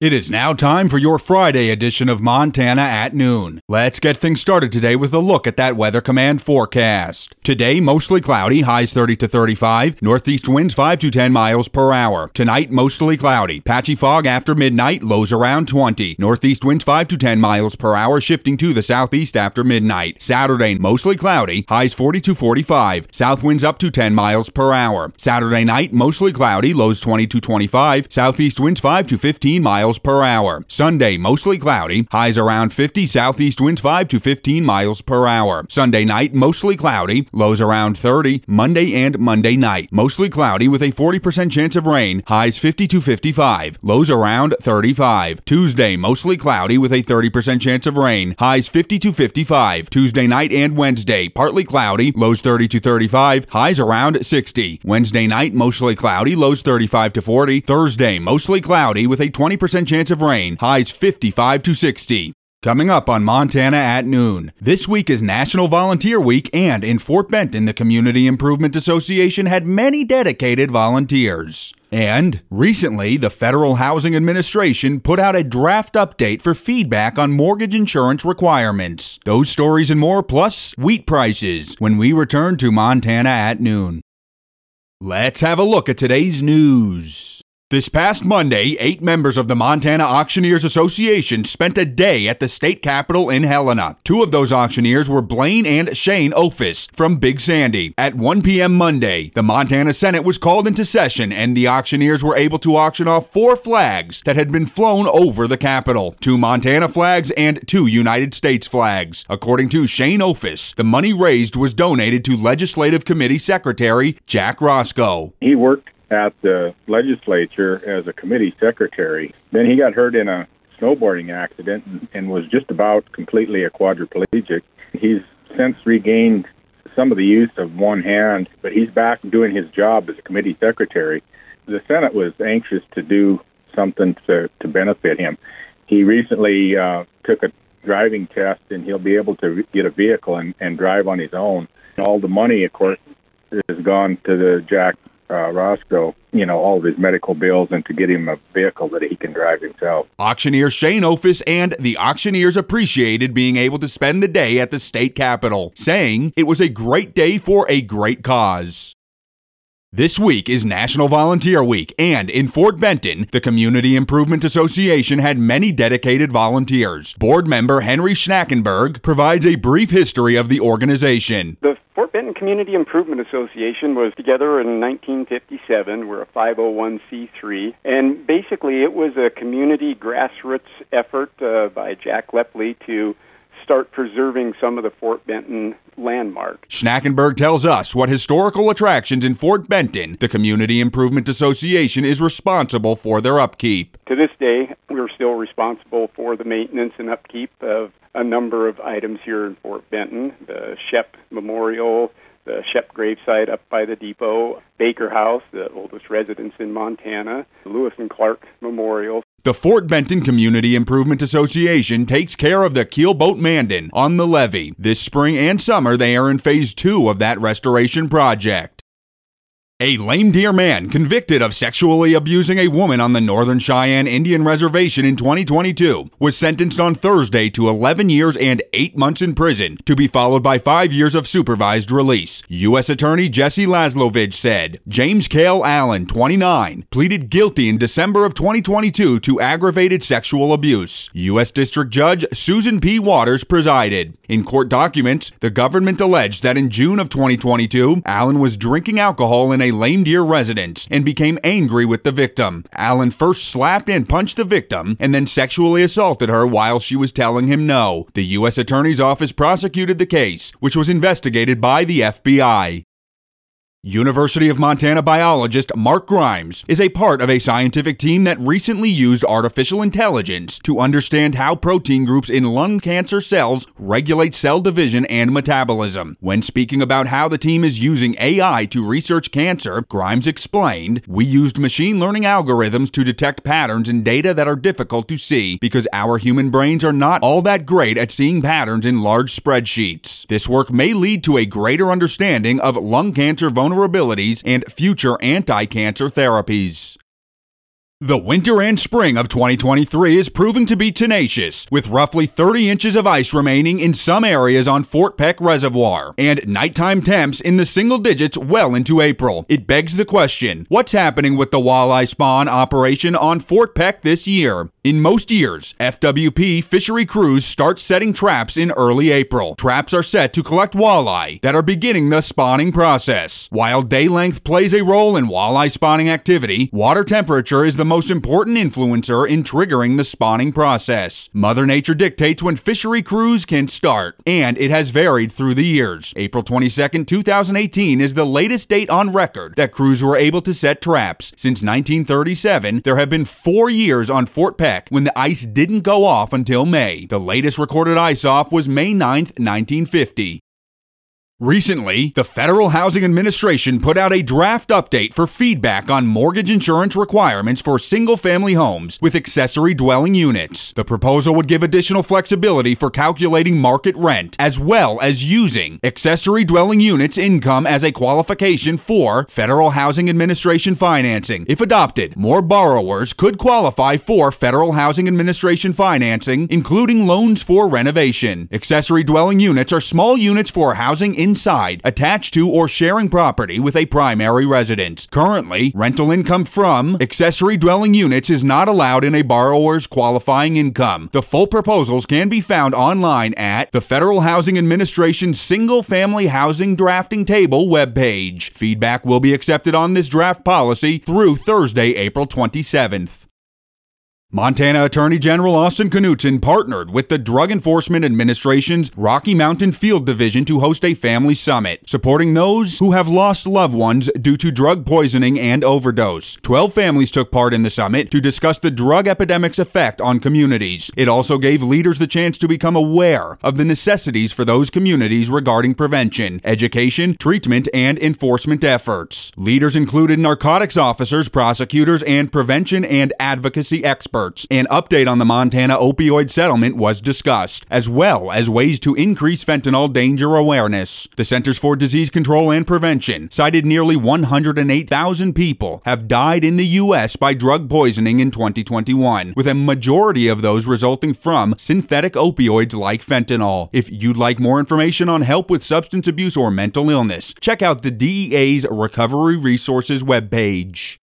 It is now time for your Friday edition of Montana at noon. Let's get things started today with a look at that Weather Command forecast. Today, mostly cloudy, highs 30 to 35, northeast winds 5 to 10 miles per hour. Tonight, mostly cloudy, patchy fog after midnight, lows around 20, northeast winds 5 to 10 miles per hour, shifting to the southeast after midnight. Saturday, mostly cloudy, highs 40 to 45, south winds up to 10 miles per hour. Saturday night, mostly cloudy, lows 20 to 25, southeast winds 5 to 15 miles miles per hour. Sunday, mostly cloudy, highs around 50, southeast winds 5 to 15 miles per hour. Sunday night, mostly cloudy, lows around 30. Monday and Monday night, mostly cloudy with a 40% chance of rain, highs 50 to 55, lows around 35. Tuesday, mostly cloudy with a 30% chance of rain, highs 50 to 55. Tuesday night and Wednesday, partly cloudy, lows 30 to 35, highs around 60. Wednesday night, mostly cloudy, lows 35 to 40. Thursday, mostly cloudy with a 20% chance of rain, highs 55 to 60. Coming up on Montana at noon. This week is National Volunteer Week, and in Fort Benton, the Community Improvement Association had many dedicated volunteers. And recently, the Federal Housing Administration put out a draft update for feedback on mortgage insurance requirements. Those stories and more, plus wheat prices, when we return to Montana at noon. Let's have a look at today's news. This past Monday, eight members of the Montana Auctioneers Association spent a day at the state capitol in Helena. Two of those auctioneers were Blaine and Shane Ophis from Big Sandy. At 1 p.m. Monday, the Montana Senate was called into session and the auctioneers were able to auction off four flags that had been flown over the Capitol two Montana flags and two United States flags. According to Shane Ophis, the money raised was donated to Legislative Committee Secretary Jack Roscoe. He worked at the legislature as a committee secretary. Then he got hurt in a snowboarding accident and, and was just about completely a quadriplegic. He's since regained some of the use of one hand, but he's back doing his job as a committee secretary. The Senate was anxious to do something to, to benefit him. He recently uh, took a driving test, and he'll be able to get a vehicle and, and drive on his own. All the money, of course, has gone to the Jack uh, Roscoe, you know, all of his medical bills and to get him a vehicle that he can drive himself. Auctioneer Shane Ophis and the auctioneers appreciated being able to spend the day at the state capitol, saying it was a great day for a great cause. This week is National Volunteer Week, and in Fort Benton, the Community Improvement Association had many dedicated volunteers. Board member Henry Schnackenberg provides a brief history of the organization. The Fort Benton Community Improvement Association was together in 1957. We're a 501c3, and basically it was a community grassroots effort uh, by Jack Lepley to start preserving some of the Fort Benton landmarks. Schnackenberg tells us what historical attractions in Fort Benton the Community Improvement Association is responsible for their upkeep. To this day, we're still responsible for the maintenance and upkeep of a number of items here in Fort Benton the Shep Memorial, the Shep gravesite up by the depot, Baker House, the oldest residence in Montana, Lewis and Clark Memorial, the Fort Benton Community Improvement Association takes care of the keelboat Mandan on the levee. This spring and summer, they are in phase two of that restoration project. A lame deer man convicted of sexually abusing a woman on the Northern Cheyenne Indian Reservation in 2022 was sentenced on Thursday to 11 years and 8 months in prison, to be followed by 5 years of supervised release. U.S. Attorney Jesse Laslovich said James Kale Allen, 29, pleaded guilty in December of 2022 to aggravated sexual abuse. U.S. District Judge Susan P. Waters presided. In court documents, the government alleged that in June of 2022, Allen was drinking alcohol in a Lame Deer residence and became angry with the victim. Allen first slapped and punched the victim and then sexually assaulted her while she was telling him no. The U.S. Attorney's Office prosecuted the case, which was investigated by the FBI. University of Montana biologist Mark Grimes is a part of a scientific team that recently used artificial intelligence to understand how protein groups in lung cancer cells regulate cell division and metabolism. When speaking about how the team is using AI to research cancer, Grimes explained, We used machine learning algorithms to detect patterns in data that are difficult to see because our human brains are not all that great at seeing patterns in large spreadsheets. This work may lead to a greater understanding of lung cancer vulnerabilities vulnerabilities and future anti cancer therapies. The winter and spring of 2023 is proving to be tenacious, with roughly 30 inches of ice remaining in some areas on Fort Peck Reservoir, and nighttime temps in the single digits well into April. It begs the question what's happening with the walleye spawn operation on Fort Peck this year? In most years, FWP fishery crews start setting traps in early April. Traps are set to collect walleye that are beginning the spawning process. While day length plays a role in walleye spawning activity, water temperature is the most important influencer in triggering the spawning process. Mother Nature dictates when fishery crews can start, and it has varied through the years. April 22, 2018 is the latest date on record that crews were able to set traps. Since 1937, there have been four years on Fort Peck when the ice didn't go off until May. The latest recorded ice off was May 9, 1950. Recently, the Federal Housing Administration put out a draft update for feedback on mortgage insurance requirements for single family homes with accessory dwelling units. The proposal would give additional flexibility for calculating market rent, as well as using accessory dwelling units income as a qualification for Federal Housing Administration financing. If adopted, more borrowers could qualify for Federal Housing Administration financing, including loans for renovation. Accessory dwelling units are small units for housing in inside, attached to or sharing property with a primary residence. Currently, rental income from accessory dwelling units is not allowed in a borrower's qualifying income. The full proposals can be found online at the Federal Housing Administration Single Family Housing Drafting Table webpage. Feedback will be accepted on this draft policy through Thursday, April 27th. Montana Attorney General Austin Knudsen partnered with the Drug Enforcement Administration's Rocky Mountain Field Division to host a family summit, supporting those who have lost loved ones due to drug poisoning and overdose. Twelve families took part in the summit to discuss the drug epidemic's effect on communities. It also gave leaders the chance to become aware of the necessities for those communities regarding prevention, education, treatment, and enforcement efforts. Leaders included narcotics officers, prosecutors, and prevention and advocacy experts experts. An update on the Montana opioid settlement was discussed, as well as ways to increase fentanyl danger awareness. The Centers for Disease Control and Prevention cited nearly 108,000 people have died in the U.S. by drug poisoning in 2021, with a majority of those resulting from synthetic opioids like fentanyl. If you'd like more information on help with substance abuse or mental illness, check out the DEA's Recovery Resources webpage.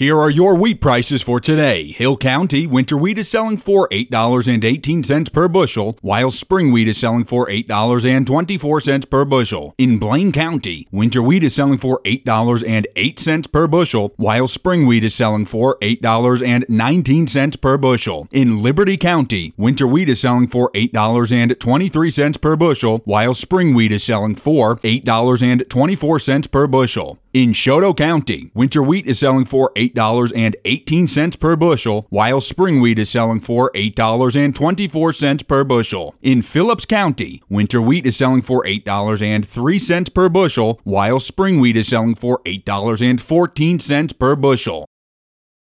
Here are your wheat prices for today. Hill County, winter wheat is selling for $8.18 per bushel, while spring wheat is selling for $8.24 per bushel. In Blaine County, winter wheat is selling for $8.08 per bushel, while spring wheat is selling for $8.19 per bushel. In Liberty County, winter wheat is selling for $8.23 per bushel, while spring wheat is selling for $8.24 per bushel. In Chouteau County, winter wheat is selling for $8.18 per bushel, while spring wheat is selling for $8.24 per bushel. In Phillips County, winter wheat is selling for $8.03 per bushel, while spring wheat is selling for $8.14 per bushel.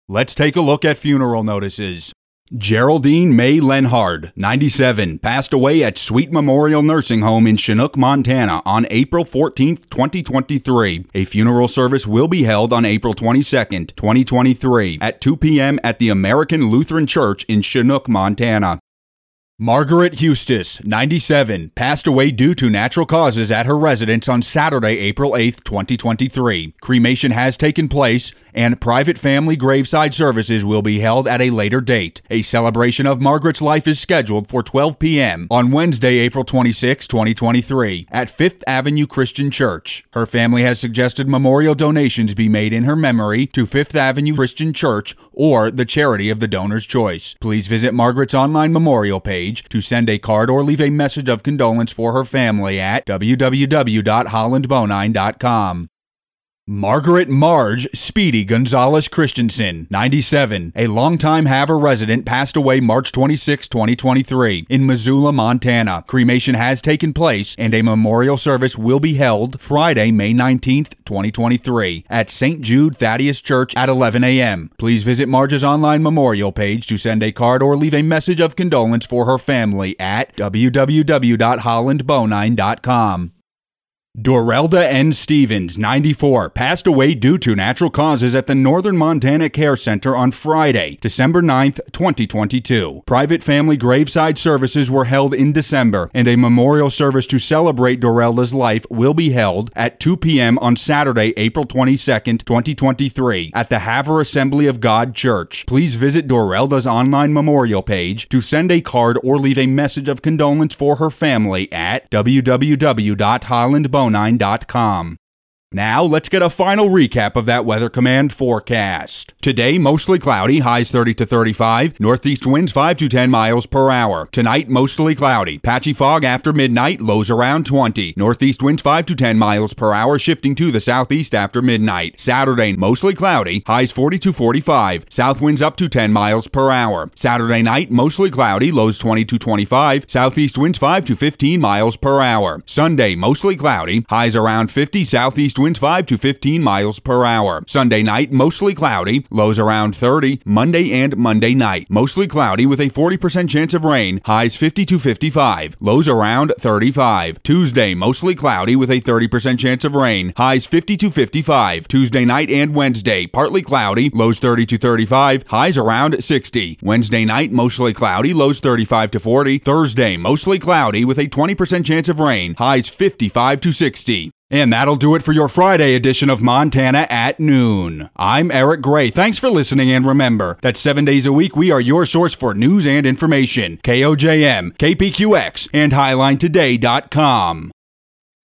Let's take a look at funeral notices. Geraldine May Lenhard, 97, passed away at Sweet Memorial Nursing Home in Chinook, Montana on April 14, 2023. A funeral service will be held on April 22, 2023 at 2 p.m. at the American Lutheran Church in Chinook, Montana. Margaret Hustis, 97, passed away due to natural causes at her residence on Saturday, April 8, 2023. Cremation has taken place, and private family graveside services will be held at a later date. A celebration of Margaret's life is scheduled for 12 p.m. on Wednesday, April 26, 2023, at Fifth Avenue Christian Church. Her family has suggested memorial donations be made in her memory to Fifth Avenue Christian Church or the charity of the donor's choice. Please visit Margaret's online memorial page page to send a card or leave a message of condolence for her family at www.hollandbonine.com. Margaret Marge Speedy Gonzalez Christensen, 97, a longtime Havre resident, passed away March 26, 2023, in Missoula, Montana. Cremation has taken place, and a memorial service will be held Friday, May 19, 2023, at St. Jude Thaddeus Church at 11 a.m. Please visit Marge's online memorial page to send a card or leave a message of condolence for her family at www.hollandbonine.com. Dorelda N. Stevens, 94, passed away due to natural causes at the Northern Montana Care Center on Friday, December 9, 2022. Private family graveside services were held in December, and a memorial service to celebrate Dorelda's life will be held at 2 p.m. on Saturday, April 22, 2023, at the Havre Assembly of God Church. Please visit Dorelda's online memorial page to send a card or leave a message of condolence for her family at www.hollandbonine.com. Now, let's get a final recap of that Weather Command forecast. Today, mostly cloudy, highs 30 to 35, northeast winds 5 to 10 miles per hour. Tonight, mostly cloudy, patchy fog after midnight, lows around 20. Northeast winds 5 to 10 miles per hour, shifting to the southeast after midnight. Saturday, mostly cloudy, highs 40 to 45, south winds up to 10 miles per hour. Saturday night, mostly cloudy, lows 20 to 25, southeast winds 5 to 15 miles per hour. Sunday, mostly cloudy, highs around 50, southeast winds 5 to 15 miles per hour. Sunday night, mostly cloudy, lows around 30. Monday and Monday night, mostly cloudy with a 40% chance of rain, highs 50 to 55, lows around 35. Tuesday, mostly cloudy with a 30% chance of rain, highs 50 to 55. Tuesday night and Wednesday, partly cloudy, lows 30 to 35, highs around 60. Wednesday night, mostly cloudy, lows 35 to 40. Thursday, mostly cloudy with a 20% chance of rain, highs 55 to 60. And that'll do it for your Friday edition of Montana at Noon. I'm Eric Gray. Thanks for listening, and remember that seven days a week we are your source for news and information. KOJM, KPQX, and HighlineToday.com.